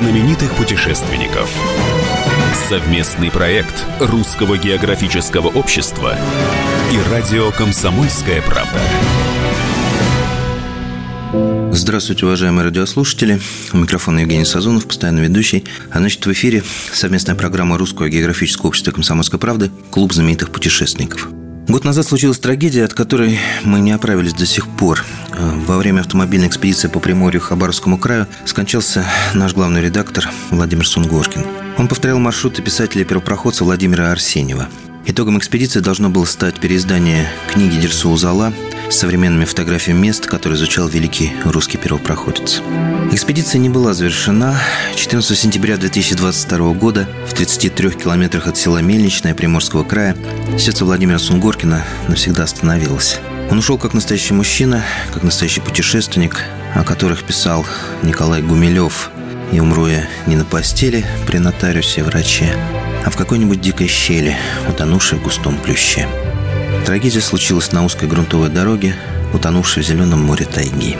знаменитых путешественников. Совместный проект Русского географического общества и радио «Комсомольская правда». Здравствуйте, уважаемые радиослушатели. У микрофона Евгений Сазонов, постоянно ведущий. А значит, в эфире совместная программа Русского географического общества «Комсомольской правды» «Клуб знаменитых путешественников». Год назад случилась трагедия, от которой мы не оправились до сих пор. Э, во время автомобильной экспедиции по Приморью Хабаровскому краю скончался наш главный редактор Владимир Сунгоркин. Он повторял маршруты писателя-первопроходца Владимира Арсеньева. Итогом экспедиции должно было стать переиздание книги Дерсу Узала современными фотографиями мест, которые изучал великий русский первопроходец. Экспедиция не была завершена. 14 сентября 2022 года в 33 километрах от села Мельничное Приморского края сердце Владимира Сунгоркина навсегда остановилось. Он ушел как настоящий мужчина, как настоящий путешественник, о которых писал Николай Гумилев. «И умру я не на постели при нотариусе враче, а в какой-нибудь дикой щели, утонувшей в густом плюще». Трагедия случилась на узкой грунтовой дороге, утонувшей в зеленом море тайги.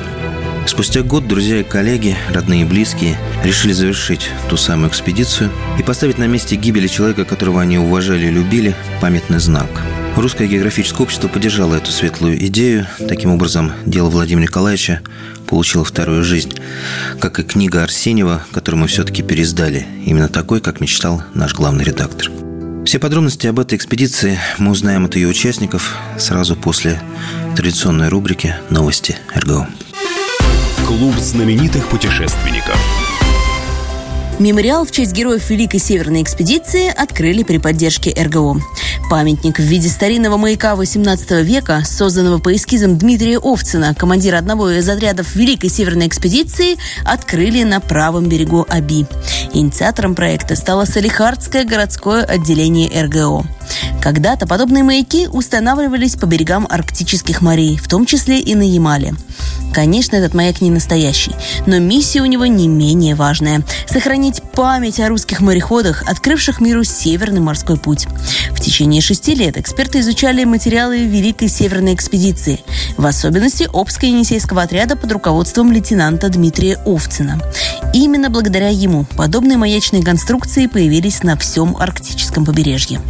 Спустя год друзья и коллеги, родные и близкие, решили завершить ту самую экспедицию и поставить на месте гибели человека, которого они уважали и любили, памятный знак. Русское географическое общество поддержало эту светлую идею. Таким образом, дело Владимира Николаевича получило вторую жизнь. Как и книга Арсеньева, которую мы все-таки переиздали. Именно такой, как мечтал наш главный редактор. Все подробности об этой экспедиции мы узнаем от ее участников сразу после традиционной рубрики «Новости РГО». Клуб знаменитых путешественников. Мемориал в честь героев Великой Северной экспедиции открыли при поддержке РГО. Памятник в виде старинного маяка XVIII века, созданного по эскизам Дмитрия Овцина, командира одного из отрядов Великой Северной экспедиции, открыли на правом берегу Аби. Инициатором проекта стало Салихардское городское отделение РГО. Когда-то подобные маяки устанавливались по берегам арктических морей, в том числе и на Ямале. Конечно, этот маяк не настоящий, но миссия у него не менее важная – сохранить память о русских мореходах, открывших миру Северный морской путь. В течение шести лет эксперты изучали материалы Великой Северной экспедиции, в особенности Обско-Енисейского отряда под руководством лейтенанта Дмитрия Овцина. Именно благодаря ему подобные маячные конструкции появились на всем арктическом побережье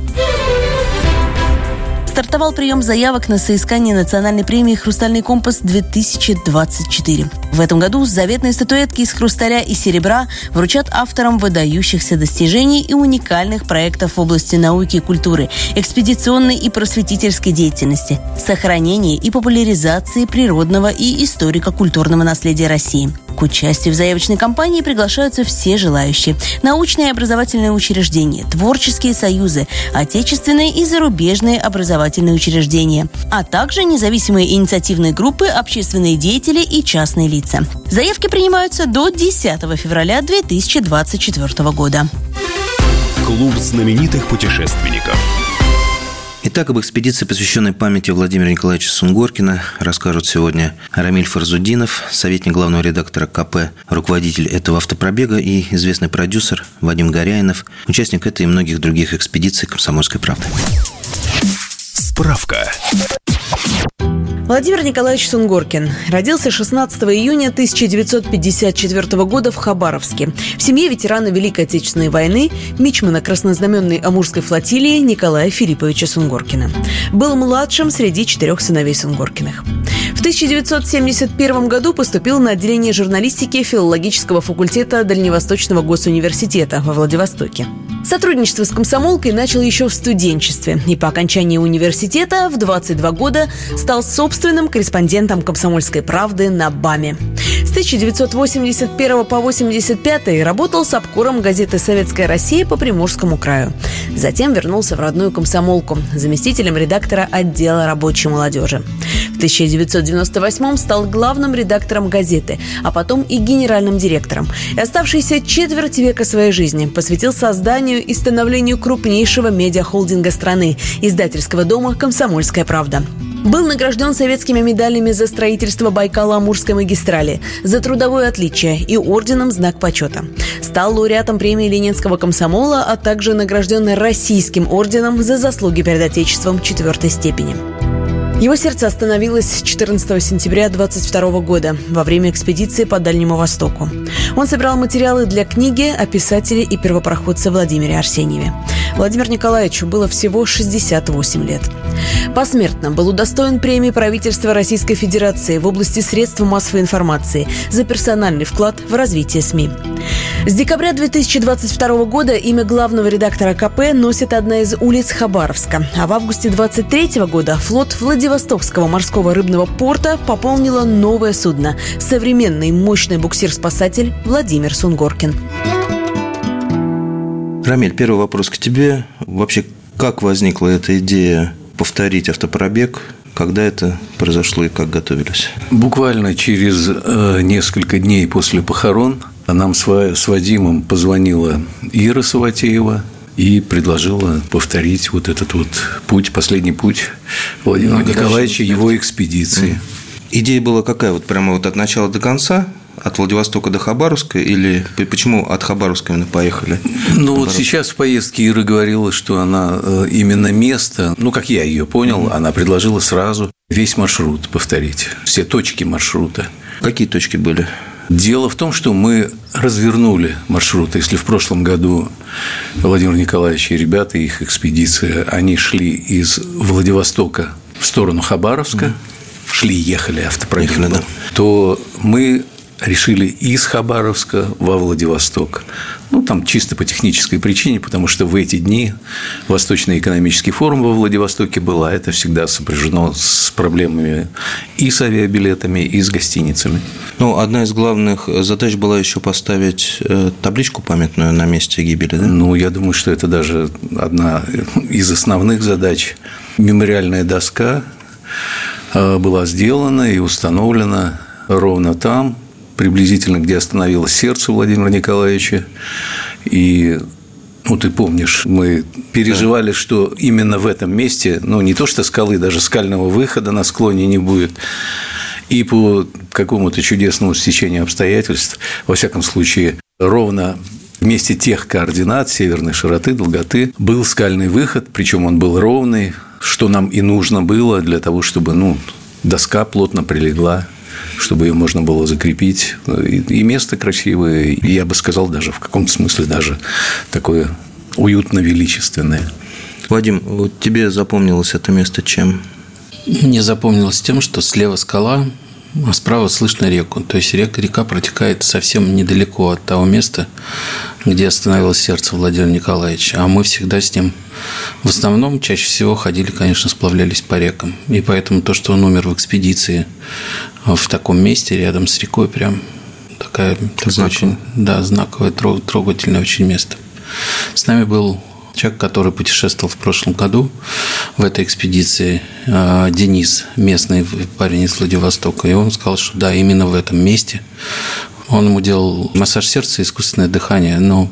стартовал прием заявок на соискание национальной премии «Хрустальный компас-2024». В этом году заветные статуэтки из хрусталя и серебра вручат авторам выдающихся достижений и уникальных проектов в области науки и культуры, экспедиционной и просветительской деятельности, сохранения и популяризации природного и историко-культурного наследия России. К участию в заявочной кампании приглашаются все желающие. Научные и образовательные учреждения, творческие союзы, отечественные и зарубежные образовательные учреждения, а также независимые инициативные группы, общественные деятели и частные лица. Заявки принимаются до 10 февраля 2024 года. Клуб знаменитых путешественников. Итак, об экспедиции, посвященной памяти Владимира Николаевича Сунгоркина, расскажут сегодня Рамиль Фарзудинов, советник главного редактора КП, руководитель этого автопробега и известный продюсер Вадим Горяинов, участник этой и многих других экспедиций «Комсомольской правды». Справка. Владимир Николаевич Сунгоркин родился 16 июня 1954 года в Хабаровске. В семье ветерана Великой Отечественной войны, мичмана краснознаменной Амурской флотилии Николая Филипповича Сунгоркина. Был младшим среди четырех сыновей Сунгоркиных. В 1971 году поступил на отделение журналистики филологического факультета Дальневосточного госуниверситета во Владивостоке. Сотрудничество с комсомолкой начал еще в студенчестве и по окончании университета в 22 года стал собственным корреспондентом «Комсомольской правды» на БАМе. С 1981 по 85 работал с обкором газеты «Советская Россия» по Приморскому краю. Затем вернулся в родную комсомолку, заместителем редактора отдела рабочей молодежи. В 1998 стал главным редактором газеты, а потом и генеральным директором. И оставшиеся четверть века своей жизни посвятил созданию и становлению крупнейшего медиахолдинга страны – издательского дома «Комсомольская правда». Был награжден советскими медалями за строительство Байкала-Амурской магистрали, за трудовое отличие и орденом «Знак почета». Стал лауреатом премии Ленинского комсомола, а также награжден Российским орденом за заслуги перед Отечеством четвертой степени. Его сердце остановилось 14 сентября 22 года во время экспедиции по Дальнему Востоку. Он собирал материалы для книги о писателе и первопроходце Владимире Арсеньеве. Владимир Николаевичу было всего 68 лет. Посмертно был удостоен премии правительства Российской Федерации в области средств массовой информации за персональный вклад в развитие СМИ. С декабря 2022 года имя главного редактора КП носит одна из улиц Хабаровска. А в августе 2023 года флот Владивостокского морского рыбного порта пополнило новое судно – современный мощный буксир-спасатель Владимир Сунгоркин. Рамиль, первый вопрос к тебе. Вообще, как возникла эта идея повторить автопробег когда это произошло и как готовились? Буквально через э, несколько дней после похорон нам с, с Вадимом позвонила Ира Саватеева и предложила повторить вот этот вот путь, последний путь Владимира ну, Николаевича, его экспедиции. Идея была какая? Вот прямо вот от начала до конца? От Владивостока до Хабаровска или почему от Хабаровска именно поехали? Ну вот сейчас в поездке Ира говорила, что она э, именно место, ну как я ее понял, mm-hmm. она предложила сразу весь маршрут повторить, все точки маршрута. Какие точки были? Дело в том, что мы развернули маршрут. Если в прошлом году Владимир Николаевич и ребята, их экспедиция, они шли из Владивостока в сторону Хабаровска, mm. шли, ехали автопробег, ехали, да. то мы решили из Хабаровска во Владивосток. Ну, там чисто по технической причине, потому что в эти дни Восточный экономический форум во Владивостоке был, а это всегда сопряжено с проблемами и с авиабилетами, и с гостиницами. Ну, одна из главных задач была еще поставить э, табличку памятную на месте гибели, да? Ну, я думаю, что это даже одна из основных задач. Мемориальная доска э, была сделана и установлена ровно там, приблизительно, где остановилось сердце Владимира Николаевича. И ну, ты помнишь, мы переживали, да. что именно в этом месте, ну, не то что скалы, даже скального выхода на склоне не будет. И по какому-то чудесному стечению обстоятельств, во всяком случае, ровно вместе тех координат северной широты, долготы был скальный выход, причем он был ровный, что нам и нужно было для того, чтобы ну, доска плотно прилегла чтобы ее можно было закрепить. И место красивое, и я бы сказал, даже в каком-то смысле даже такое уютно-величественное. Вадим, вот тебе запомнилось это место чем? Мне запомнилось тем, что слева скала, а справа слышно реку. То есть река, река протекает совсем недалеко от того места, где остановилось сердце Владимира Николаевича. А мы всегда с ним в основном чаще всего ходили, конечно, сплавлялись по рекам. И поэтому то, что он умер в экспедиции в таком месте, рядом с рекой, прям. Такая, такое очень да, знаковое, трогательное очень место. С нами был человек, который путешествовал в прошлом году в этой экспедиции, а, Денис, местный парень из Владивостока, и он сказал, что да, именно в этом месте. Он ему делал массаж сердца и искусственное дыхание, но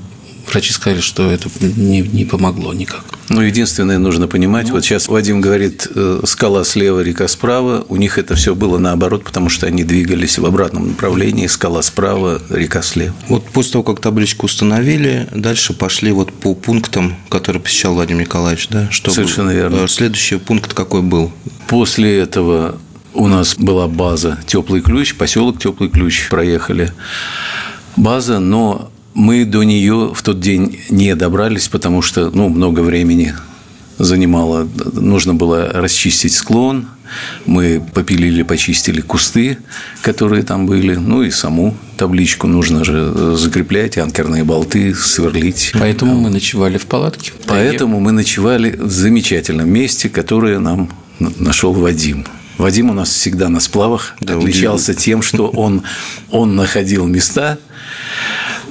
врачи сказали, что это не, не помогло никак. Ну, единственное, нужно понимать, ну, вот сейчас Вадим говорит, э, скала слева, река справа, у них это все было наоборот, потому что они двигались в обратном направлении, скала справа, река слева. Вот после того, как табличку установили, дальше пошли вот по пунктам, которые посещал Владимир Николаевич, да? Чтобы... Совершенно верно. Э, следующий пункт какой был? После этого у нас была база Теплый ключ, поселок Теплый ключ проехали. База, но мы до нее в тот день не добрались, потому что ну, много времени занимало. Нужно было расчистить склон. Мы попилили, почистили кусты, которые там были. Ну и саму табличку нужно же закреплять, анкерные болты, сверлить. Поэтому мы ночевали в палатке. Поэтому мы ночевали в замечательном месте, которое нам нашел Вадим. Вадим у нас всегда на сплавах да, отличался удивил. тем, что он, он находил места,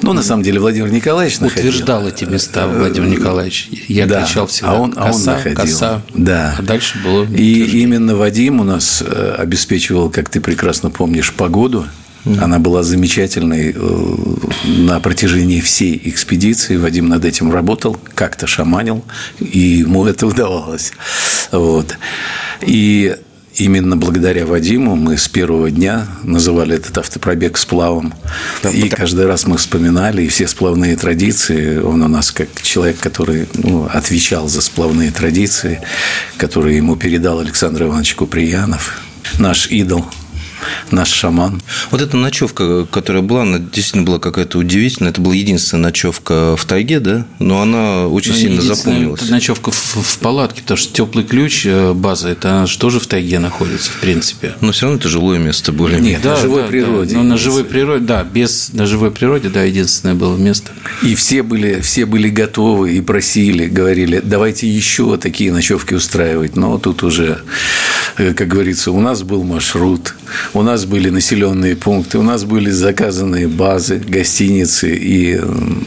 ну, на самом деле, Владимир Николаевич находил. Утверждал эти места Владимир Николаевич. Я да, кричал всегда. А он, коса, а он находил. Коса. Да. А дальше было... И именно Вадим у нас э, обеспечивал, как ты прекрасно помнишь, погоду. Она была замечательной э, на протяжении всей экспедиции. Вадим над этим работал, как-то шаманил, и ему это удавалось. Вот. И именно благодаря Вадиму мы с первого дня называли этот автопробег сплавом. Да, и потому... каждый раз мы вспоминали, и все сплавные традиции, он у нас как человек, который ну, отвечал за сплавные традиции, которые ему передал Александр Иванович Куприянов, наш идол – наш шаман. Вот эта ночевка, которая была, она действительно была какая-то удивительная. Это была единственная ночевка в тайге, да? Но она очень ну, сильно запомнилась. Ночевка в, в палатке, потому что теплый ключ э, база, это она же тоже в тайге находится, в принципе. Но все равно это жилое место более Нет, да, на живой да, природе. Да. Ну, на живой природе, да, без на живой природе, да, единственное было место. И все были, все были готовы и просили, говорили, давайте еще такие ночевки устраивать. Но тут уже, э, как говорится, у нас был маршрут, у нас были населенные пункты, у нас были заказанные базы, гостиницы, и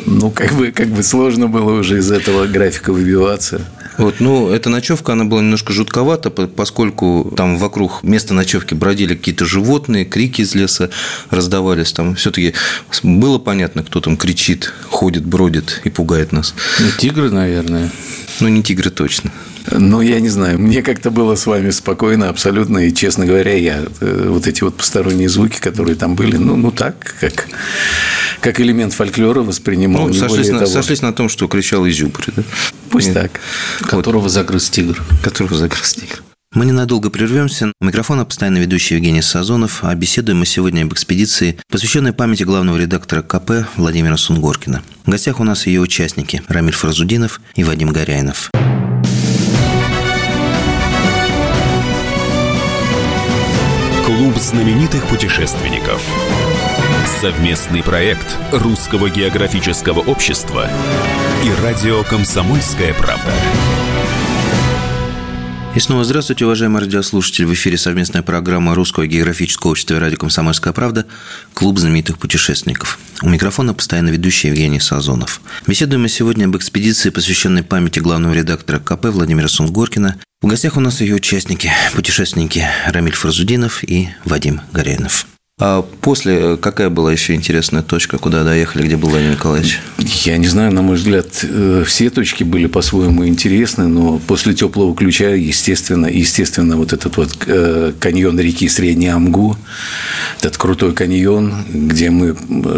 ну, как бы, как бы сложно было уже из этого графика выбиваться. Вот, ну, эта ночевка, она была немножко жутковата, поскольку там вокруг места ночевки бродили какие-то животные, крики из леса раздавались. Там все-таки было понятно, кто там кричит, ходит, бродит и пугает нас. Ну, тигры, наверное. Ну, не тигры точно. Ну, я не знаю, мне как-то было с вами спокойно, абсолютно, и, честно говоря, я э, вот эти вот посторонние звуки, которые там были, ну, ну так, как, как элемент фольклора воспринимал. Ну, сошлись на, сошлись на том, что кричал Изюбрь, да? Пусть Нет. так. Которого вот. загрыз тигр. Которого загрыз тигр. Мы ненадолго прервемся. У микрофона постоянно ведущий Евгений Сазонов, а беседуем мы сегодня об экспедиции, посвященной памяти главного редактора КП Владимира Сунгоркина. В гостях у нас ее участники Рамиль Фразудинов и Вадим Горяинов. Клуб знаменитых путешественников. Совместный проект Русского географического общества и радио «Комсомольская правда». И снова здравствуйте, уважаемые радиослушатели. В эфире совместная программа Русского географического общества и радио «Комсомольская правда» «Клуб знаменитых путешественников». У микрофона постоянно ведущий Евгений Сазонов. Беседуем мы сегодня об экспедиции, посвященной памяти главного редактора КП Владимира Сунгоркина. В гостях у нас ее участники, путешественники Рамиль Фразудинов и Вадим Горянов. А после какая была еще интересная точка, куда доехали, где был Владимир Николаевич? Я не знаю, на мой взгляд, э, все точки были по-своему интересны, но после теплого ключа, естественно, естественно, вот этот вот э, каньон реки Средний Амгу, этот крутой каньон, где мы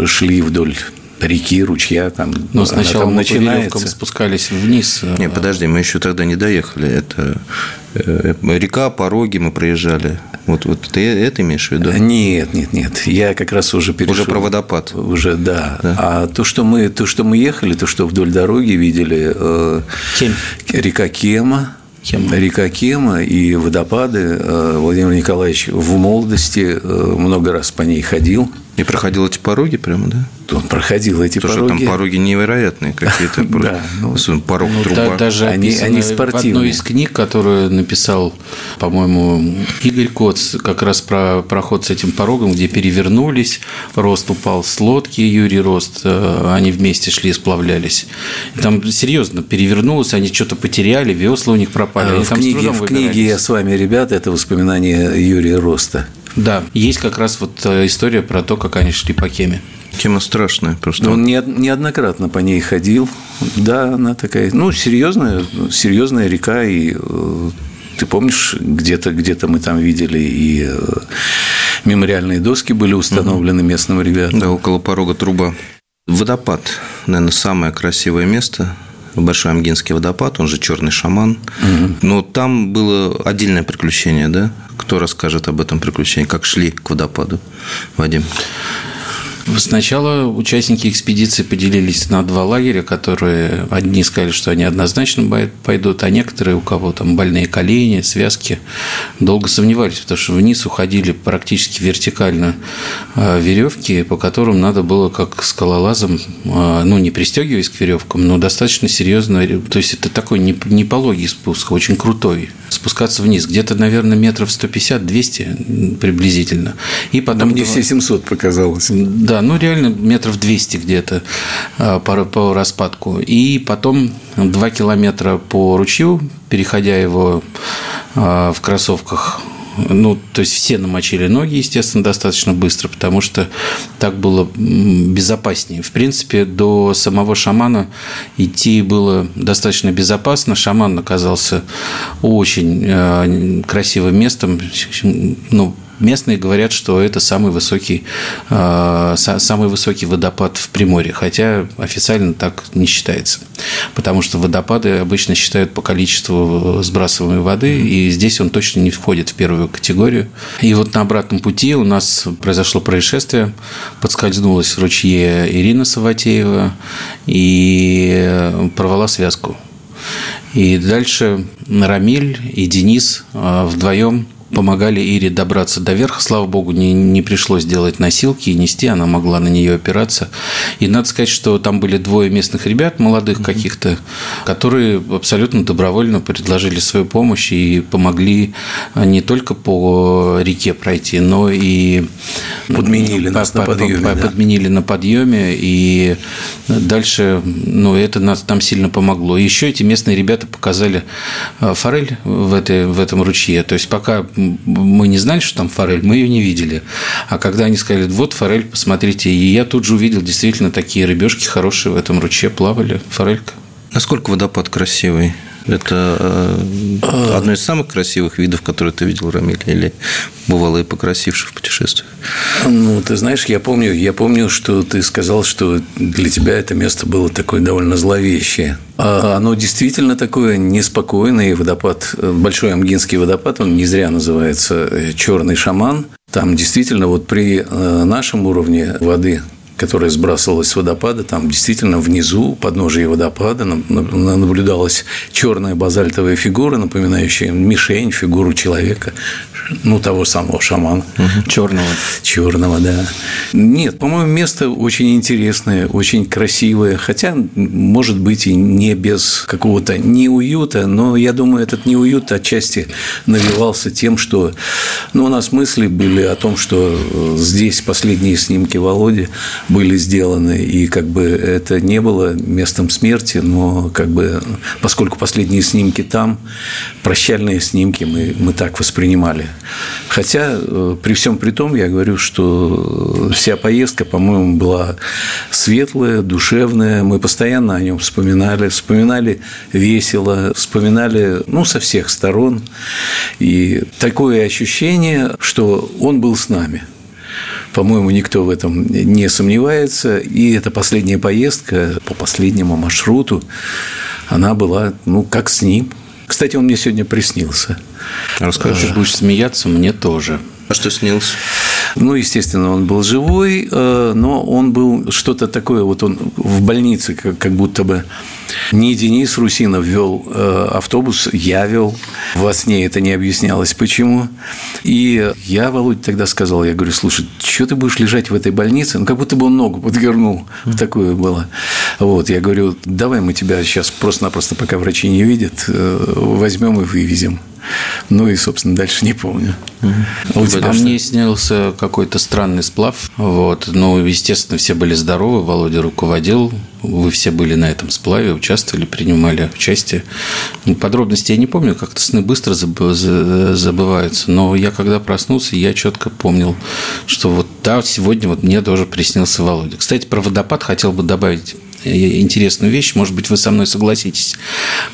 шли вдоль реки, ручья, там, Но сначала там мы начинается. по спускались вниз. Не, подожди, мы еще тогда не доехали. Это река, пороги мы проезжали. Вот, вот ты это имеешь в виду? Нет, нет, нет. Я как раз уже перешел. Уже про водопад. Уже, да. да. А то, что мы, то, что мы ехали, то, что вдоль дороги видели, э, Кем? река Кема, Кема. Река Кема и водопады. Э, Владимир Николаевич в молодости э, много раз по ней ходил. И проходил эти пороги прямо, да? Он проходил эти Потому пороги. Что там пороги невероятные какие-то. Да. Ну, порог ну, труба. Даже они, спортивные. В одной из книг, которую написал, по-моему, Игорь Коц, как раз про проход с этим порогом, где перевернулись, Рост упал с лодки, Юрий Рост, э, они вместе шли, сплавлялись. И там серьезно перевернулось, они что-то потеряли, весла у них пропали. А, в, книге, в книге «Я с вами, ребята» это воспоминания Юрия Роста. Да, есть как раз вот э, история про то, как они шли по Кеме. Тема страшная просто. Он не, неоднократно по ней ходил. Да, она такая, ну, серьезная, серьезная река, и э, ты помнишь, где-то где мы там видели и э, мемориальные доски были установлены угу. местным ребятам. Да, около порога труба. Водопад, наверное, самое красивое место Большой Амгинский водопад, он же Черный шаман. Угу. Но там было отдельное приключение, да? Кто расскажет об этом приключении? Как шли к водопаду, Вадим? Сначала участники экспедиции поделились на два лагеря, которые одни сказали, что они однозначно пойдут, а некоторые, у кого там больные колени, связки, долго сомневались, потому что вниз уходили практически вертикально а, веревки, по которым надо было как скалолазом, а, ну, не пристегиваясь к веревкам, но достаточно серьезно, то есть это такой не, не пологий спуск, очень крутой, спускаться вниз, где-то, наверное, метров 150-200 приблизительно. И потом... мне все 700 показалось. Да, ну реально метров 200 где-то а, по, по распадку. И потом 2 километра по ручью, переходя его а, в кроссовках Ну, то есть все намочили ноги, естественно, достаточно быстро, потому что так было безопаснее. В принципе, до самого шамана идти было достаточно безопасно. Шаман оказался очень э, красивым местом. Ну, Местные говорят, что это самый высокий, э, самый высокий водопад в Приморье, хотя официально так не считается. Потому что водопады обычно считают по количеству сбрасываемой воды, и здесь он точно не входит в первую категорию. И вот на обратном пути у нас произошло происшествие, подскользнулась в ручье Ирина Саватеева и порвала связку. И дальше Рамиль и Денис э, вдвоем помогали Ире добраться до верха. Слава богу, не, не пришлось делать носилки и нести, она могла на нее опираться. И надо сказать, что там были двое местных ребят, молодых mm-hmm. каких-то, которые абсолютно добровольно предложили свою помощь и помогли не только по реке пройти, но и подменили нас по, на подъеме. По, да? Подменили на подъеме, и дальше ну, это нас, нам сильно помогло. Еще эти местные ребята показали э, форель в, этой, в этом ручье. То есть пока мы не знали, что там форель, мы ее не видели. А когда они сказали, вот форель, посмотрите, и я тут же увидел действительно такие рыбешки хорошие в этом ручье плавали, форелька. Насколько водопад красивый? Это э, одно из самых красивых видов, которые ты видел, Рамиль, или бывало и покрасивших в путешествиях? Ну, ты знаешь, я помню, я помню, что ты сказал, что для тебя это место было такое довольно зловещее. А оно действительно такое неспокойное. Водопад, Большой Амгинский водопад, он не зря называется э, «Черный шаман». Там действительно вот при э, нашем уровне воды которая сбрасывалась с водопада, там действительно внизу, у подножия водопада, наблюдалась черная базальтовая фигура, напоминающая мишень, фигуру человека ну, того самого шамана. Угу. Черного. Черного, да. Нет, по-моему, место очень интересное, очень красивое, хотя, может быть, и не без какого-то неуюта, но я думаю, этот неуют отчасти навивался тем, что ну, у нас мысли были о том, что э, здесь последние снимки Володи были сделаны, и как бы это не было местом смерти, но как бы поскольку последние снимки там, прощальные снимки мы, мы так воспринимали. Хотя, э, при всем при том, я говорю, что вся поездка, по-моему, была светлая, душевная. Мы постоянно о нем вспоминали, вспоминали весело, вспоминали, ну, со всех сторон. И такое ощущение, что он был с нами. По-моему, никто в этом не сомневается. И эта последняя поездка по последнему маршруту, она была, ну, как с ним – кстати, он мне сегодня приснился. Расскажи. Ты будешь смеяться, мне тоже. А что снился? Ну, естественно, он был живой, э, но он был что-то такое, вот он в больнице, как, будто бы не Денис Русинов вел э, автобус, я вел. Во сне это не объяснялось, почему. И я Володя тогда сказал, я говорю, слушай, что ты будешь лежать в этой больнице? Ну, как будто бы он ногу подвернул. Такое было. Вот, я говорю, давай мы тебя сейчас просто-напросто, пока врачи не видят, э, возьмем и вывезем. Ну и, собственно, дальше не помню. А, у тебя а мне снился какой-то странный сплав. Вот. Ну, естественно, все были здоровы. Володя руководил. Вы все были на этом сплаве, участвовали, принимали участие. Ну, подробности я не помню, как-то сны быстро забываются. Но я когда проснулся, я четко помнил, что вот да, сегодня вот мне тоже приснился Володя. Кстати, про водопад хотел бы добавить интересную вещь, может быть, вы со мной согласитесь.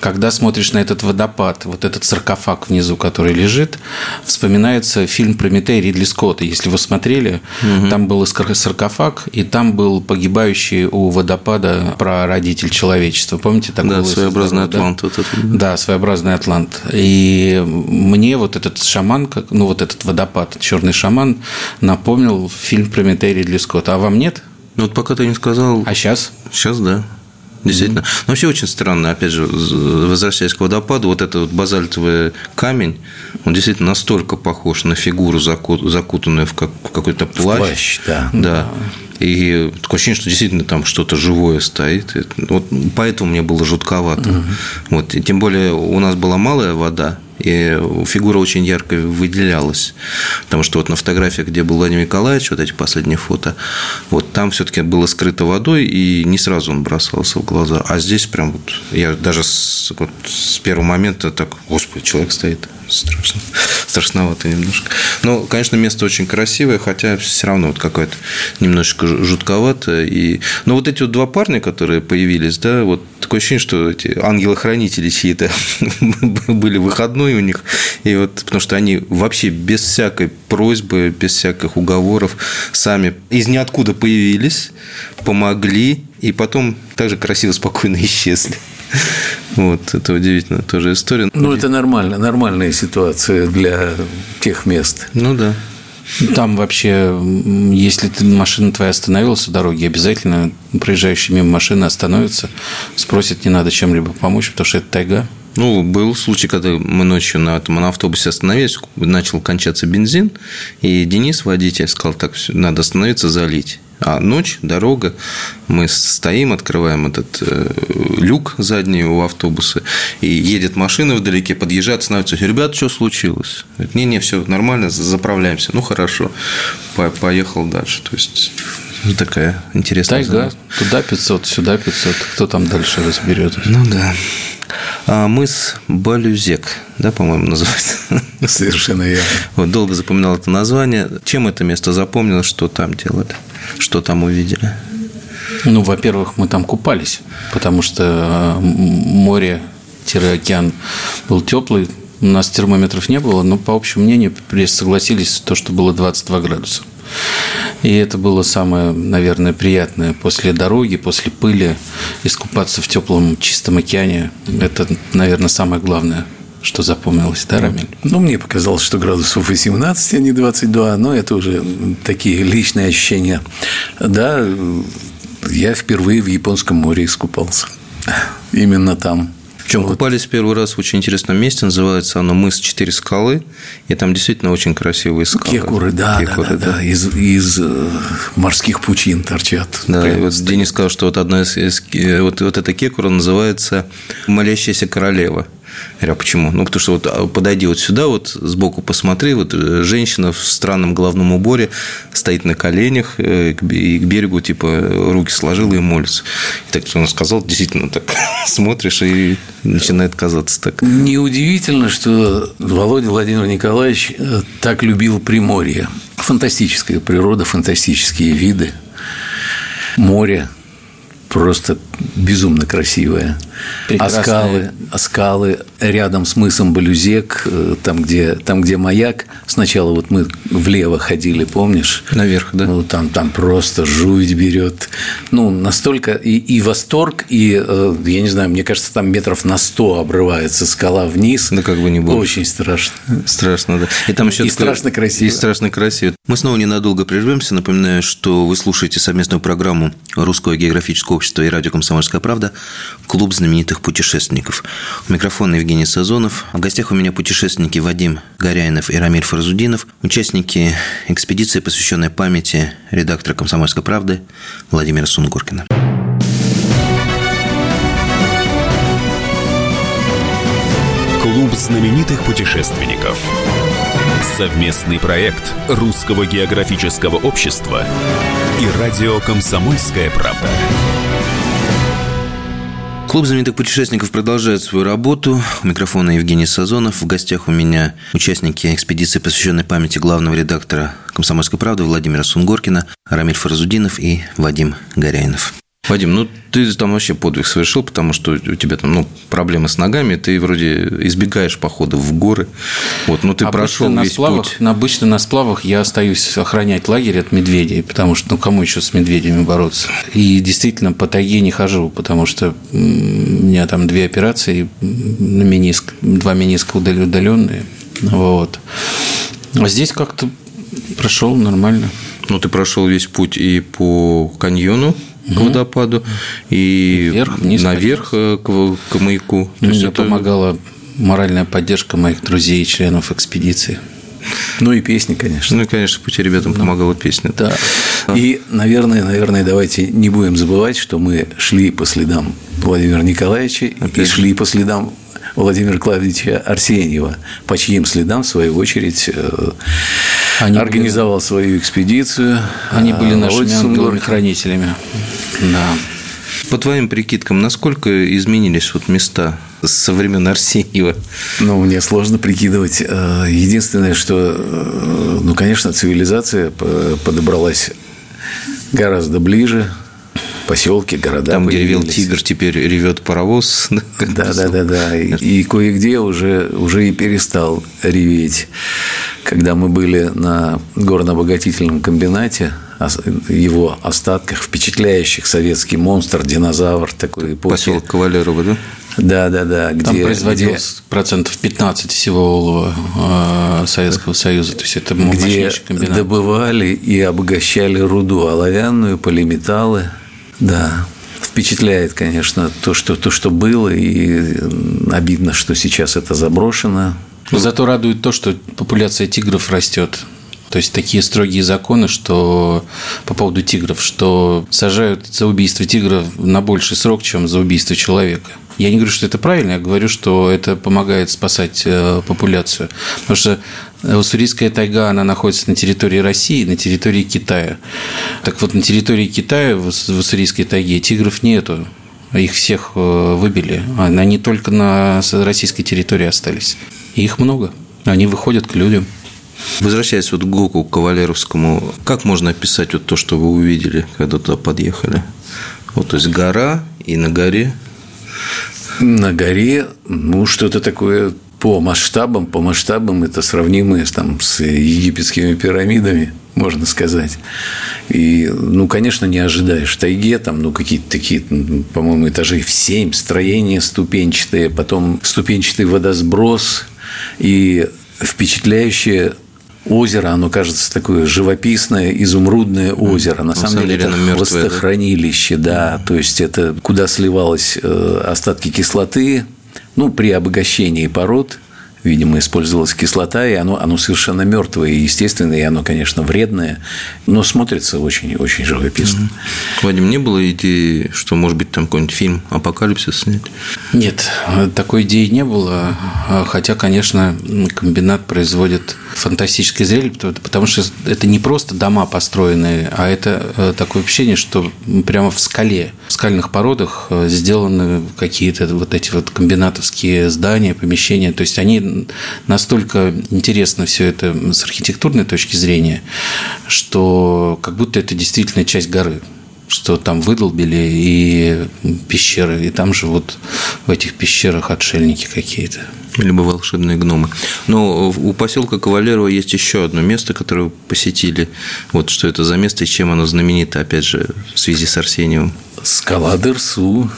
Когда смотришь на этот водопад, вот этот саркофаг внизу, который лежит, вспоминается фильм «Прометей» Ридли Скотта. Если вы смотрели, угу. там был саркофаг, и там был погибающий у водопада прародитель человечества. Помните такой? Да, своеобразный атлант. Да? Вот это. да, своеобразный атлант. И мне вот этот шаман, ну вот этот водопад, черный шаман, напомнил фильм «Прометей» Ридли Скотта. А вам нет? Ну, вот пока ты не сказал... А сейчас? Сейчас, да. Действительно. Mm-hmm. Но вообще очень странно, опять же, возвращаясь к водопаду, вот этот вот базальтовый камень, он действительно настолько похож на фигуру, закутанную в, как, в какой-то плащ. В плащ, да. Да. И такое ощущение, что действительно там что-то живое стоит. Вот поэтому мне было жутковато. Угу. Вот. И тем более у нас была малая вода, и фигура очень ярко выделялась. Потому что вот на фотографиях, где был Владимир Николаевич, вот эти последние фото, вот там все-таки было скрыто водой, и не сразу он бросался в глаза. А здесь прям вот, я даже с, вот, с первого момента так, господи, человек стоит страшно. Страшновато немножко. Но, конечно, место очень красивое, хотя все равно вот какое-то немножечко жутковато. И... Но вот эти вот два парня, которые появились, да, вот такое ощущение, что эти ангелы-хранители чьи-то были выходной у них. И вот, потому что они вообще без всякой просьбы, без всяких уговоров сами из ниоткуда появились, помогли, и потом также красиво, спокойно исчезли. Вот, это удивительно тоже история. Ну, это нормально, нормальная ситуация для тех мест. Ну, да. Там вообще, если ты, машина твоя остановилась у дороги, обязательно проезжающие мимо машины остановятся, спросят, не надо чем-либо помочь, потому что это тайга. Ну, был случай, когда мы ночью на, этом, на автобусе остановились, начал кончаться бензин, и Денис, водитель, сказал, так, надо остановиться, залить. А ночь, дорога, мы стоим, открываем этот э, люк задний у автобуса, и едет машина вдалеке, подъезжает, становится, ребят, что случилось? Не-не, все нормально, заправляемся. Ну, хорошо, поехал дальше. То есть, такая интересная Тайга, туда 500, сюда 500. Кто там дальше разберет? Ну, да. А мыс Балюзек, да, по-моему, называется? Совершенно верно. Вот, долго запоминал это название. Чем это место запомнилось, что там делают? Что там увидели? Ну, во-первых, мы там купались, потому что море-океан был теплый, у нас термометров не было, но по общему мнению согласились то, что было 22 градуса. И это было самое, наверное, приятное после дороги, после пыли, искупаться в теплом чистом океане. Это, наверное, самое главное что запомнилось, да, Рамиль? Ну, мне показалось, что градусов 18, а не 22, но это уже такие личные ощущения. Да, я впервые в Японском море искупался. Именно там. Причем вот. купались первый раз в очень интересном месте, называется оно мыс Четыре скалы, и там действительно очень красивые скалы. Кекуры, да, Кекуры, да, да, да, из, из э, морских пучин торчат. Да, и вот стоит. Денис сказал, что вот одна из, из вот, вот эта кекура называется «Молящаяся королева». Я говорю, почему? Ну, потому что вот а, подойди вот сюда, вот сбоку посмотри, вот э, женщина в странном головном уборе стоит на коленях э, и к берегу, типа, руки сложила и молится. И так, что он сказал, действительно так смотришь и начинает казаться так. Неудивительно, что Володя Владимир Николаевич э, так любил Приморье. Фантастическая природа, фантастические виды, море, просто безумно красивая. А скалы, а скалы рядом с мысом Балюзек, э, там где, там, где маяк, сначала вот мы влево ходили, помнишь? Наверх, да. Ну, там, там просто жуть берет. Ну, настолько и, и восторг, и, э, я не знаю, мне кажется, там метров на сто обрывается скала вниз. Да как бы не было. Очень страшно. Страшно, да. И там еще и такое... страшно красиво. И страшно красиво. Мы снова ненадолго прервемся. Напоминаю, что вы слушаете совместную программу Русского географического общества и радио «Комсомольская правда» «Клуб знаменитых путешественников». У микрофона Евгений Сазонов. В гостях у меня путешественники Вадим Горяинов и Рамиль Фарзудинов, участники экспедиции, посвященной памяти редактора «Комсомольской правды» Владимира Сунгоркина. Клуб знаменитых путешественников. Совместный проект Русского географического общества и радио «Комсомольская правда». Клуб знаменитых путешественников продолжает свою работу. У микрофона Евгений Сазонов. В гостях у меня участники экспедиции, посвященной памяти главного редактора «Комсомольской правды» Владимира Сунгоркина, Рамиль Фаразудинов и Вадим Горяинов. Вадим, ну ты там вообще подвиг совершил, потому что у тебя там ну, проблемы с ногами, ты вроде избегаешь походов в горы. Вот, ну ты обычно прошел на весь сплавах, путь. Обычно на сплавах я остаюсь охранять лагерь от медведей, потому что ну кому еще с медведями бороться? И действительно по тайге не хожу, потому что у меня там две операции на мениск, два мениска удаленные. Вот. А здесь как-то прошел нормально. Ну, ты прошел весь путь и по каньону, к водопаду и вверх, вниз, наверх э, к, к маяку. То Мне это... помогала моральная поддержка моих друзей и членов экспедиции. Ну и песни, конечно. Ну и, конечно, пути ребятам ну, помогала песня. Да. И, наверное, наверное, давайте не будем забывать, что мы шли по следам Владимира Николаевича Опять. и шли по следам Владимира Клавдича Арсеньева, по чьим следам, в свою очередь, э, Они организовал были... свою экспедицию. Они были а, нашими ангелами-хранителями. Да. По твоим прикидкам, насколько изменились вот места со времен Арсеньева? Ну, мне сложно прикидывать. Э, единственное, что, э, ну, конечно, цивилизация подобралась гораздо ближе, поселки, города. Там, где ревел тигр, теперь ревет паровоз. Да, да, да, да. И, и кое-где уже, уже и перестал реветь. Когда мы были на горно-обогатительном комбинате, его остатках, впечатляющих советский монстр, динозавр такой эпохи. Поселок Кавалерово, да? Да, да, да. Где, Там производилось где, процентов 15 всего олова э, Советского Союза. То есть это где добывали и обогащали руду оловянную, полиметаллы. Да, впечатляет, конечно, то, что, то, что было, и обидно, что сейчас это заброшено. Но зато радует то, что популяция тигров растет. То есть такие строгие законы, что по поводу тигров, что сажают за убийство тигра на больший срок, чем за убийство человека. Я не говорю, что это правильно, я говорю, что это помогает спасать э, популяцию. Потому что Уссурийская тайга, она находится на территории России, на территории Китая. Так вот, на территории Китая, в Уссурийской тайге, тигров нету. Их всех э, выбили. Они только на российской территории остались. И их много. Они выходят к людям. Возвращаясь вот к Гоку Кавалеровскому, как можно описать вот то, что вы увидели, когда туда подъехали? Вот, то есть гора, и на горе на горе, ну, что-то такое по масштабам, по масштабам это сравнимое там, с египетскими пирамидами, можно сказать. И, ну, конечно, не ожидаешь. В тайге там, ну, какие-то такие, по-моему, этажей в семь, строения ступенчатые, потом ступенчатый водосброс и впечатляющее озеро, оно кажется такое живописное, изумрудное озеро. На, На самом, деле, деле это хвостохранилище, да? да, то есть это куда сливалось э, остатки кислоты, ну, при обогащении пород видимо, использовалась кислота, и оно, оно совершенно мертвое и естественное, и оно, конечно, вредное, но смотрится очень-очень живописно. Вадим, не было идеи, что, может быть, там какой-нибудь фильм «Апокалипсис» снять? Нет, такой идеи не было, хотя, конечно, комбинат производит фантастическое зрелище, потому что это не просто дома построенные, а это э, такое ощущение, что прямо в скале, в скальных породах э, сделаны какие-то вот эти вот комбинатовские здания, помещения, то есть они настолько интересно все это с архитектурной точки зрения, что как будто это действительно часть горы что там выдолбили и пещеры, и там живут в этих пещерах отшельники какие-то. Либо волшебные гномы. Но у поселка Кавалерово есть еще одно место, которое вы посетили. Вот что это за место и чем оно знаменито, опять же, в связи с Арсениевым. Скала Дерсу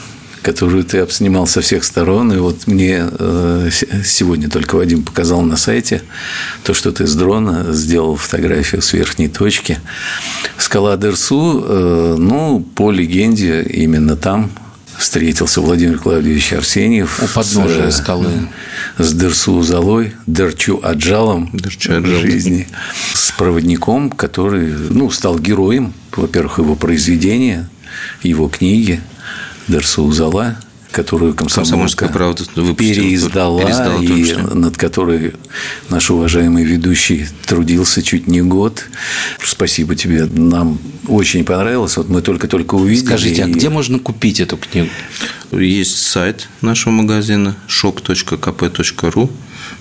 которую ты обснимал со всех сторон. И вот мне э, сегодня только Вадим показал на сайте то, что ты с дрона сделал фотографию с верхней точки. Скала Дерсу, э, ну, по легенде, именно там встретился Владимир Клавдевич Арсеньев. У подножия с, скалы. С Дерсу Залой, Дерчу Аджалом Дерчу Аджалом. жизни. С проводником, который ну, стал героем, во-первых, его произведения, его книги – Дерсу Зала, которую комсомольская, правда переиздала, и над которой наш уважаемый ведущий трудился чуть не год. Спасибо тебе, нам очень понравилось. Вот мы только-только увидели. Скажите, а и... где можно купить эту книгу? Есть сайт нашего магазина shop.kp.ru.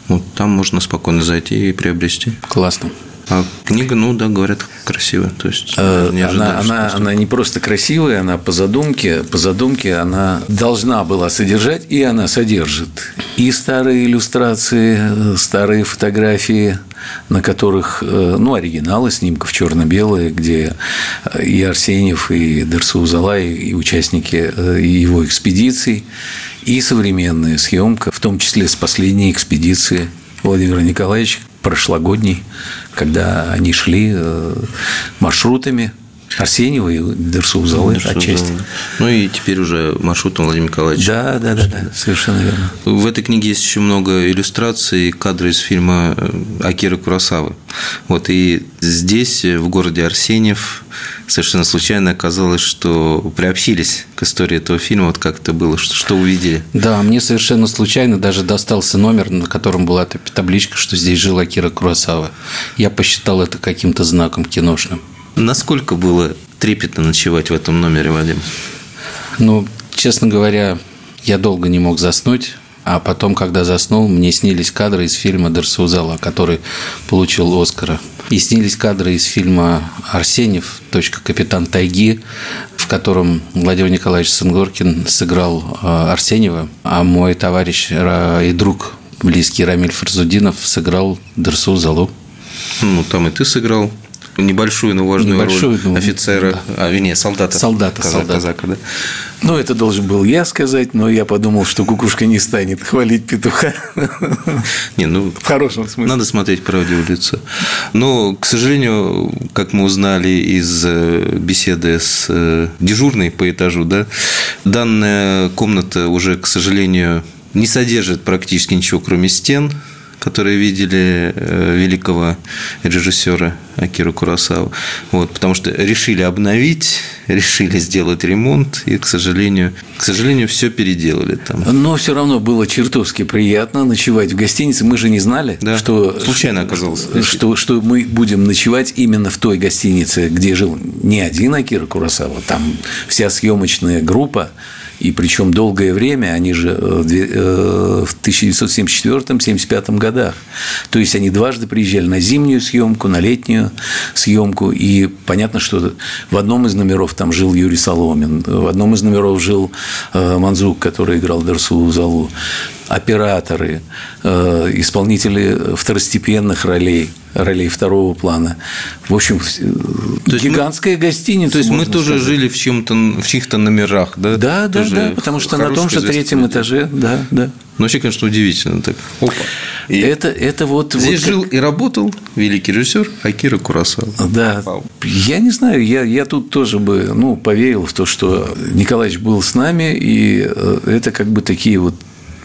Вот там можно спокойно зайти и приобрести. Классно. А книга, ну да, говорят, красивая. То есть э, не она, она, она не просто красивая, она по задумке, по задумке она должна была содержать, и она содержит и старые иллюстрации, старые фотографии, на которых, э, ну, оригиналы снимков черно-белые, где и Арсеньев, и Дерсу Залай, и участники э, его экспедиций, и современная съемка, в том числе с последней экспедиции Владимира Николаевича, прошлогодней, когда они шли э, маршрутами Арсеньева и Дерсу-Залы отчасти. Ну и теперь уже маршрутом Владимира Николаевича. Да, да, да, да, совершенно верно. В этой книге есть еще много иллюстраций, кадры из фильма э, Акиры Курасавы. Вот и здесь, в городе Арсеньев, совершенно случайно оказалось, что приобщились к истории этого фильма, вот как это было, что, что увидели. Да, мне совершенно случайно даже достался номер, на котором была табличка, что здесь жила Кира Курасава. Я посчитал это каким-то знаком киношным. Насколько было трепетно ночевать в этом номере, Вадим? Ну, честно говоря, я долго не мог заснуть. А потом, когда заснул, мне снились кадры из фильма Дерсузала, который получил Оскара. И снились кадры из фильма «Арсеньев. Точка. Капитан Тайги», в котором Владимир Николаевич Сангоркин сыграл э, Арсеньева, а мой товарищ и друг близкий Рамиль Фарзудинов сыграл Дерсу Залу. Ну, там и ты сыграл небольшую, но важную небольшую, роль ну, офицера, да. а, вернее, солдата. Солдата, казак, солдата. Казака, да. Ну, это должен был я сказать, но я подумал, что кукушка не станет хвалить петуха. Не, ну, в хорошем смысле. Надо смотреть правде в лицо. Но, к сожалению, как мы узнали из э, беседы с э, дежурной по этажу, да, данная комната уже, к сожалению, не содержит практически ничего, кроме стен, которые видели э, великого режиссера Акиру Курасаву. Вот, потому что решили обновить, решили сделать ремонт, и, к сожалению, к сожалению, все переделали там. Но все равно было чертовски приятно ночевать в гостинице. Мы же не знали, да. что случайно оказалось, что, что мы будем ночевать именно в той гостинице, где жил не один Акира Курасава, там вся съемочная группа и причем долгое время, они же э, э, в 1974-1975 годах. То есть они дважды приезжали на зимнюю съемку, на летнюю съемку. И понятно, что в одном из номеров там жил Юрий Соломин, в одном из номеров жил э, Манзук, который играл Дерсу Залу операторы, э, исполнители второстепенных ролей, ролей второго плана. В общем, то гигантская мы, гостиница. То есть мы тоже сказать. жили в чем-то в чьих-то номерах, да? Да, да, да, потому что на том же третьем этаже, да, да. Ну, вообще, конечно, удивительно. Так. Опа. И это, это вот... Здесь вот жил как... и работал великий режиссер Акира Курасава. Да. Вау. Я не знаю, я, я тут тоже бы ну, поверил в то, что Николаевич был с нами, и э, это как бы такие вот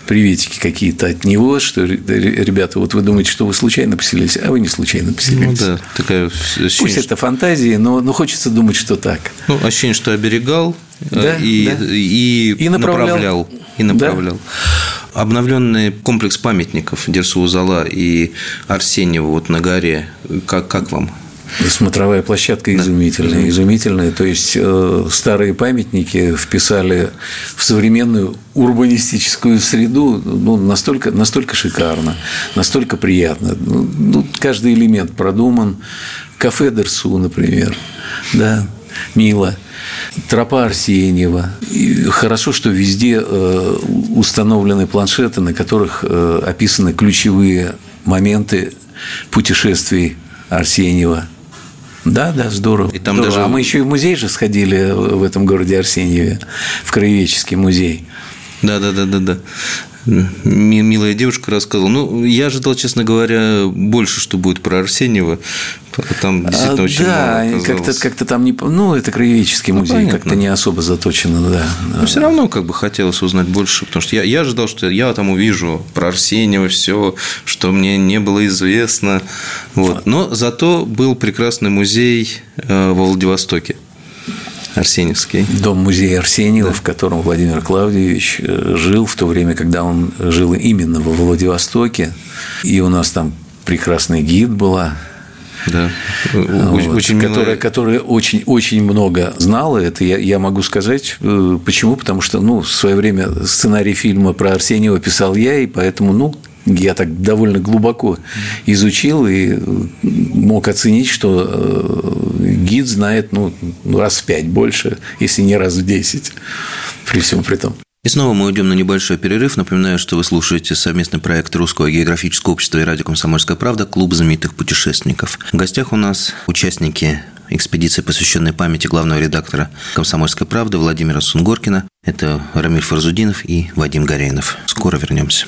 приветики какие-то от него, что, ребята, вот вы думаете, что вы случайно поселились, а вы не случайно поселились. Ну, да, такая ощущение, Пусть это фантазии, но, но хочется думать, что так. Ну, ощущение, что оберегал э, да, и, да. И, и направлял. направлял. И направлял. Да. Обновленный комплекс памятников Дерсу Узала и Арсеньева вот на горе, как, как вам? Смотровая площадка изумительная, да. изумительная. То есть э, старые памятники вписали в современную урбанистическую среду ну, настолько, настолько шикарно, настолько приятно. Ну, ну, каждый элемент продуман. Кафе Дерсу, например, да, мило. Тропа Арсеньева. И хорошо, что везде э, установлены планшеты, на которых э, описаны ключевые моменты путешествий Арсеньева – да, да, здорово. И там здорово. даже... А мы еще и в музей же сходили в этом городе Арсеньеве, в Краеведческий музей. Да, да, да, да, да милая девушка рассказывала. Ну, я ожидал, честно говоря, больше, что будет про Арсеньева. Там действительно а, очень да, мало как-то, как-то там не... Ну, это краеведческий ну, музей, как-то не особо заточено, да. Но все равно как бы хотелось узнать больше, потому что я, я ожидал, что я там увижу про Арсеньева все, что мне не было известно. Вот. Но зато был прекрасный музей э, в Владивостоке. Арсеньевский. Дом-музей Арсеньева, да. в котором Владимир Клавдевич э, жил в то время, когда он жил именно во Владивостоке. И у нас там прекрасный гид была, да. Вот, очень которая, которая очень, очень много знала. Это я, я могу сказать. Э, почему? Потому что ну, в свое время сценарий фильма про Арсеньева писал я, и поэтому ну, я так довольно глубоко изучил и мог оценить, что э, гид знает ну, раз в пять больше, если не раз в десять, при всем при том. И снова мы уйдем на небольшой перерыв. Напоминаю, что вы слушаете совместный проект Русского географического общества и радио «Комсомольская правда» «Клуб знаменитых путешественников». В гостях у нас участники экспедиции, посвященной памяти главного редактора «Комсомольской правды» Владимира Сунгоркина. Это Рамиль Фарзудинов и Вадим Горейнов. Скоро вернемся.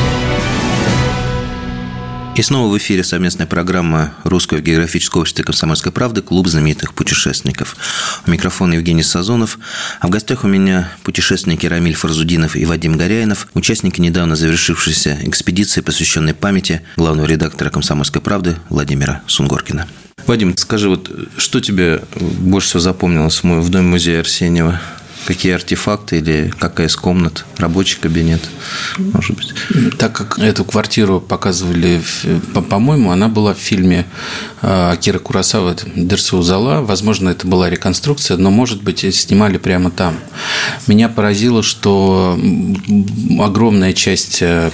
И снова в эфире совместная программа Русского географического общества «Комсомольская правда» «Клуб знаменитых путешественников». У микрофона Евгений Сазонов. А в гостях у меня путешественники Рамиль Фарзудинов и Вадим Горяинов, участники недавно завершившейся экспедиции, посвященной памяти главного редактора «Комсомольской правды» Владимира Сунгоркина. Вадим, скажи, вот что тебе больше всего запомнилось в Доме музея Арсеньева? Какие артефакты или какая из комнат, рабочий кабинет, может быть. Так как эту квартиру показывали, по-моему, она была в фильме а, Кира Курасава «Дерсу Зала». Возможно, это была реконструкция, но, может быть, снимали прямо там. Меня поразило, что огромная часть э,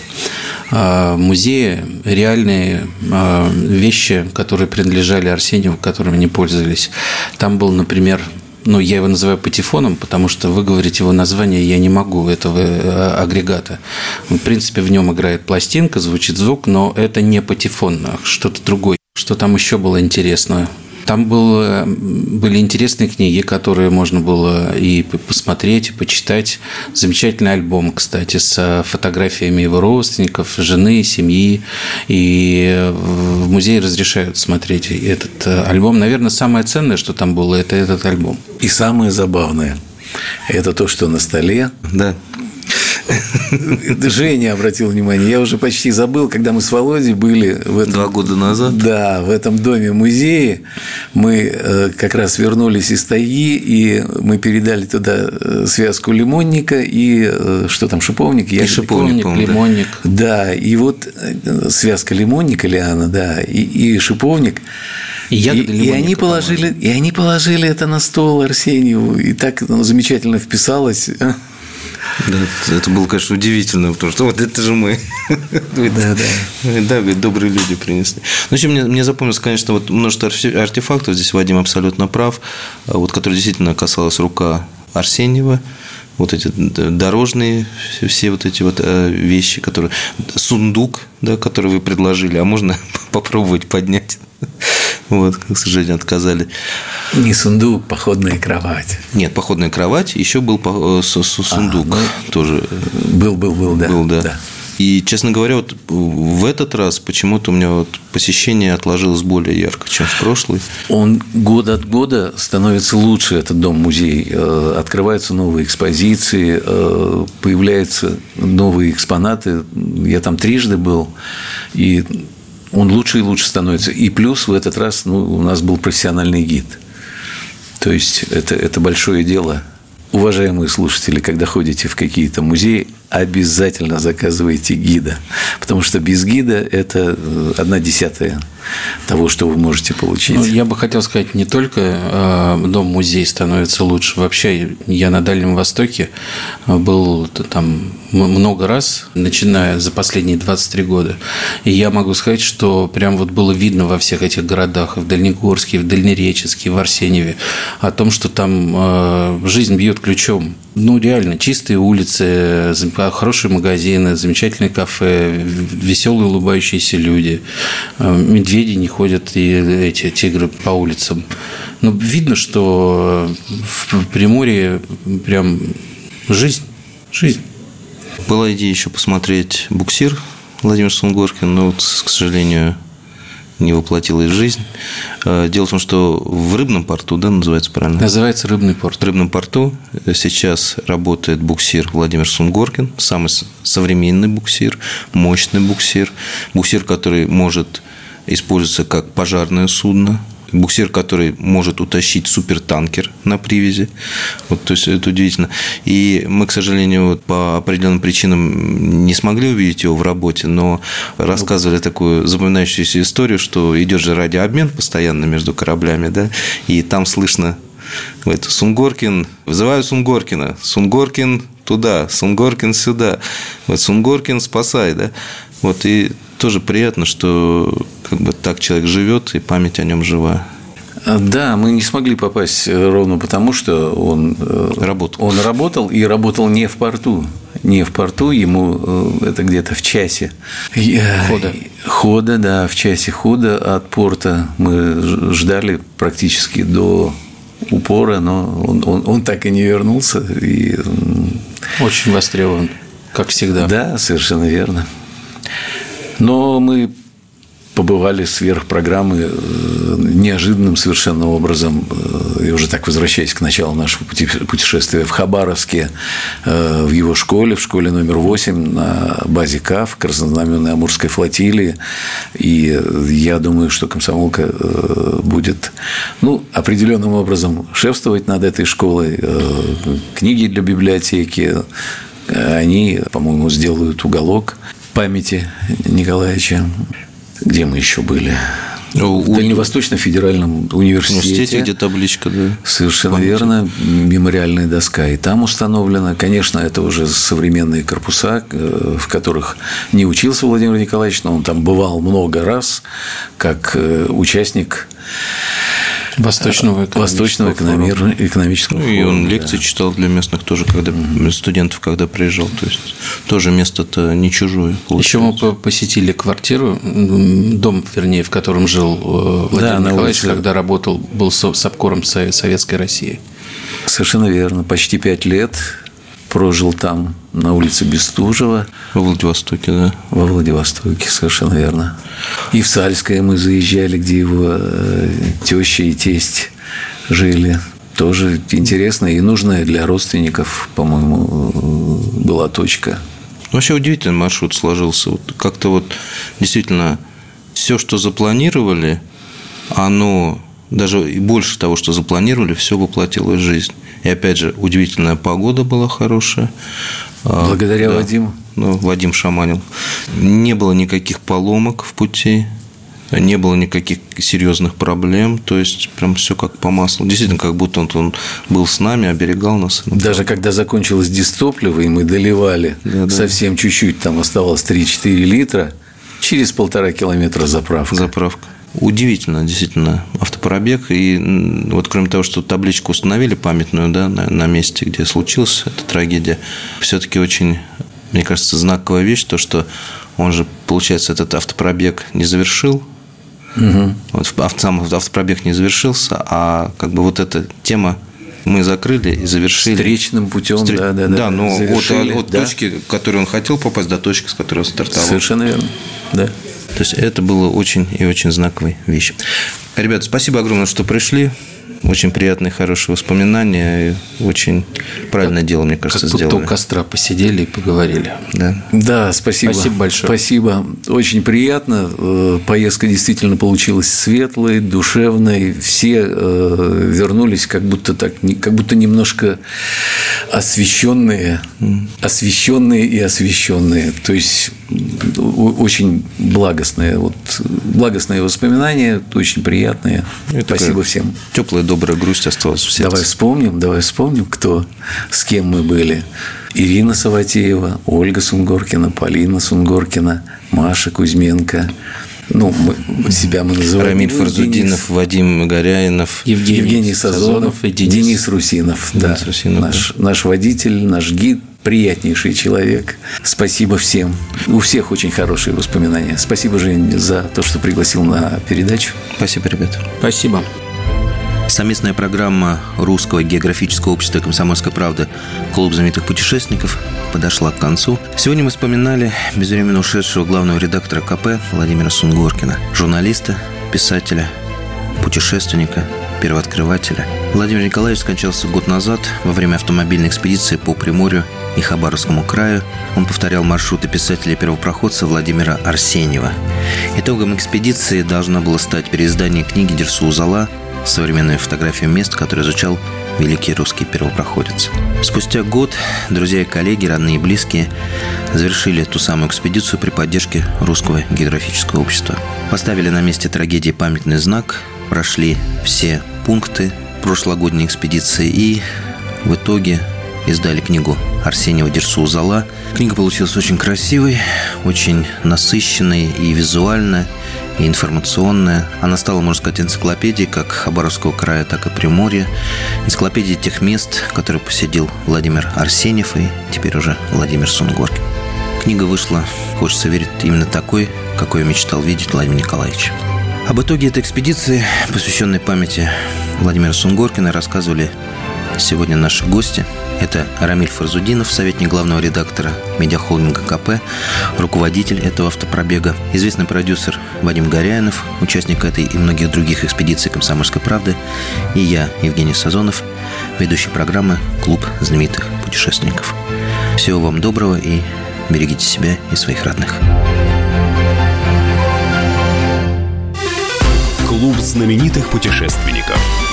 а, музея реальные а, вещи, которые принадлежали Арсеньеву, которыми не пользовались. Там был, например, ну, я его называю патефоном, потому что выговорить его название я не могу, этого э, агрегата. В принципе, в нем играет пластинка, звучит звук, но это не патефон, а что-то другое. Что там еще было интересного? Там было, были интересные книги, которые можно было и посмотреть, и почитать. Замечательный альбом, кстати, с фотографиями его родственников, жены, семьи. И в музее разрешают смотреть этот альбом. Наверное, самое ценное, что там было, это этот альбом. И самое забавное – это то, что на столе Да. Женя обратил внимание. Я уже почти забыл, когда мы с Володей были в этом... Два года назад. Да, в этом доме музее. Мы э, как раз вернулись из тайги, и мы передали туда э, связку лимонника и э, что там, шиповник? И шиповник, Лимонник, лимонник. Да, и вот связка лимонника, Лиана, да, и, и шиповник. И И, ягоды и лимонника, они положили, и они положили это на стол Арсеньеву, и так оно замечательно вписалось. Да, это было, конечно, удивительно, потому что вот это же мы. Да, да. Да, говорит, добрые люди принесли. Ну, еще мне, мне запомнилось, конечно, вот множество арте- артефактов, здесь Вадим абсолютно прав, а вот, которые действительно касалась рука Арсеньева, вот эти дорожные все- вот эти вот э, вещи, которые... Сундук, да, который вы предложили, а можно попробовать поднять. Вот, к сожалению, отказали. Не сундук, походная кровать. Нет, походная кровать, еще был э, су- су- сундук тоже Был, был, был, да. был, да. И, честно говоря, вот в этот раз почему-то у меня вот посещение отложилось более ярко, чем в прошлый. Он год от года становится лучше, этот дом-музей. Э, Открываются новые экспозиции, э, появляются новые экспонаты. Я там трижды был, и он лучше и лучше становится. И плюс в этот раз ну, у нас был профессиональный гид. То есть это, это большое дело. Уважаемые слушатели, когда ходите в какие-то музеи, обязательно заказывайте гида. Потому что без гида это э, одна десятая того, что вы можете получить. Ну, я бы хотел сказать, не только э, дом-музей становится лучше. Вообще, я на Дальнем Востоке э, был там много раз, начиная за последние 23 года. И я могу сказать, что прям вот было видно во всех этих городах, в Дальнегорске, в Дальнереческе, в Арсеньеве, о том, что там э, жизнь бьет ключом. Ну, реально, чистые улицы, хорошие магазины, замечательные кафе, веселые улыбающиеся люди, э, медведи не ходят и эти тигры по улицам. Ну, видно, что в Приморье прям жизнь, жизнь. Была идея еще посмотреть буксир Владимир Сунгоркин, но, вот, к сожалению, не воплотилась в жизнь. Э, Дело в том, что в рыбном порту, да, называется правильно? Называется «Рыбный порт». В рыбном порту сейчас работает буксир Владимир Сунгоркин, самый современный буксир, мощный буксир, буксир, который может использоваться как пожарное судно, буксир, который может утащить супертанкер на привязи. Вот, то есть это удивительно. И мы, к сожалению, вот по определенным причинам не смогли увидеть его в работе, но рассказывали такую запоминающуюся историю, что идет же радиообмен постоянно между кораблями, да, и там слышно Говорит, Сунгоркин, вызываю Сунгоркина. Сунгоркин туда, Сунгоркин сюда. Вот Сунгоркин спасай, да. Вот и тоже приятно, что как бы так человек живет и память о нем жива. Да, мы не смогли попасть э, ровно потому, что он э, Работал. Он работал и работал не в порту. Не в порту, ему э, это где-то в часе Хода. Хода, да, в часе хода от порта. Мы ждали практически до упора, но он, он, он так и не вернулся. И, Очень востребован, как всегда. да, совершенно верно. Но мы побывали сверх программы э, неожиданным совершенно образом, э, и уже так возвращаясь к началу нашего путешествия в Хабаровске, э, в его школе, в школе номер 8 на базе КАФ, Краснознаменной Амурской флотилии. И я думаю, что комсомолка будет ну, определенным образом шефствовать над этой школой. Книги для библиотеки, они, по-моему, сделают уголок памяти Николаевича где мы еще были? Ну, в Дальневосточном федеральном университете. Университете, где табличка, да. Совершенно Помните. верно. Мемориальная доска и там установлена. Конечно, это уже современные корпуса, э, в которых не учился Владимир Николаевич, но он там бывал много раз, как э, участник Восточного экономического, Восточного форума. экономического ну, И он да. лекции читал для местных тоже, когда mm-hmm. студентов, когда приезжал. То есть тоже место-то не чужое. Получается. Еще мы посетили квартиру, дом, вернее, в котором жил э, Владимир да, Николаевич, улице... когда работал, был с обкором Советской России. Совершенно верно. Почти пять лет прожил там, на улице Бестужева. Во Владивостоке, да? Во Владивостоке, совершенно верно. И в Сальское мы заезжали, где его э, теща и тесть жили. Тоже интересная и нужная для родственников, по-моему, э, была точка. Вообще удивительный маршрут сложился. Вот как-то вот действительно все, что запланировали, оно даже и больше того, что запланировали, все воплотилось в жизнь. И опять же, удивительная погода была хорошая. А, Благодаря да. Вадиму. Ну, Вадим шаманил. Не было никаких поломок в пути, не было никаких серьезных проблем, то есть прям все как по маслу. Действительно, как будто он, он был с нами, оберегал нас. Даже когда закончилось дистопливо, и мы доливали да, совсем да. чуть-чуть, там оставалось 3-4 литра, через полтора километра заправка. Заправка. Удивительно, действительно, автопробег. И вот кроме того, что табличку установили памятную да, на, на месте, где случилась эта трагедия, все-таки очень, мне кажется, знаковая вещь, то, что он же, получается, этот автопробег не завершил, Угу. Вот сам автопробег не завершился, а как бы вот эта тема мы закрыли и завершили. Встречным путем, Встр... да, да, да. Да, но от, от да. точки, к которой он хотел попасть, до точки, с которой он стартовал. Совершенно верно, да. То есть это было очень и очень знаковой вещь. Ребята, спасибо огромное, что пришли. Очень приятные, хорошие воспоминания. И очень правильное дело, мне кажется, как сделали. у костра посидели и поговорили. Да, да спасибо. Спасибо большое. Спасибо. Очень приятно. Э, поездка действительно получилась светлой, душевной. Все э, вернулись как будто так, как будто немножко освещенные, освещенные и освещенные. То есть очень благостные, вот, благостные воспоминания, очень приятные. И Спасибо всем. Теплая, добрая грусть осталась в сердце. Давай вспомним, давай вспомним, кто, с кем мы были. Ирина Саватеева, Ольга Сунгоркина, Полина Сунгоркина, Маша Кузьменко, ну, мы, себя мы называем. Рамиль Фарзудинов, Вадим Горяинов, Евгений, Евгений Сазонов, и Денис, Денис Русинов. Денис да, Русинов, наш, да. наш водитель, наш гид, приятнейший человек. Спасибо всем. У всех очень хорошие воспоминания. Спасибо, Жень, за то, что пригласил на передачу. Спасибо, ребята. Спасибо. Совместная программа Русского географического общества «Комсомольская правда» «Клуб знаменитых путешественников» подошла к концу. Сегодня мы вспоминали безвременно ушедшего главного редактора КП Владимира Сунгоркина, журналиста, писателя, путешественника, первооткрывателя. Владимир Николаевич скончался год назад во время автомобильной экспедиции по Приморью и Хабаровскому краю. Он повторял маршруты писателя-первопроходца Владимира Арсеньева. Итогом экспедиции должно было стать переиздание книги Дерсу Узала современную фотографию мест, которые изучал великий русский первопроходец. Спустя год друзья и коллеги, родные и близкие завершили ту самую экспедицию при поддержке Русского географического общества. Поставили на месте трагедии памятный знак, прошли все пункты прошлогодней экспедиции и в итоге издали книгу Арсеньева Дерсу Зала. Книга получилась очень красивой, очень насыщенной и визуально, и информационная. Она стала, можно сказать, энциклопедией как Хабаровского края, так и Приморья. Энциклопедией тех мест, которые посетил Владимир Арсеньев и теперь уже Владимир Сунгоркин. Книга вышла, хочется верить, именно такой, какой мечтал видеть Владимир Николаевич. Об итоге этой экспедиции, посвященной памяти Владимира Сунгоркина, рассказывали Сегодня наши гости – это Рамиль Фарзудинов, советник главного редактора медиахолдинга КП, руководитель этого автопробега, известный продюсер Вадим Горяинов, участник этой и многих других экспедиций «Комсомольской правды», и я, Евгений Сазонов, ведущий программы «Клуб знаменитых путешественников». Всего вам доброго и берегите себя и своих родных. Клуб знаменитых путешественников –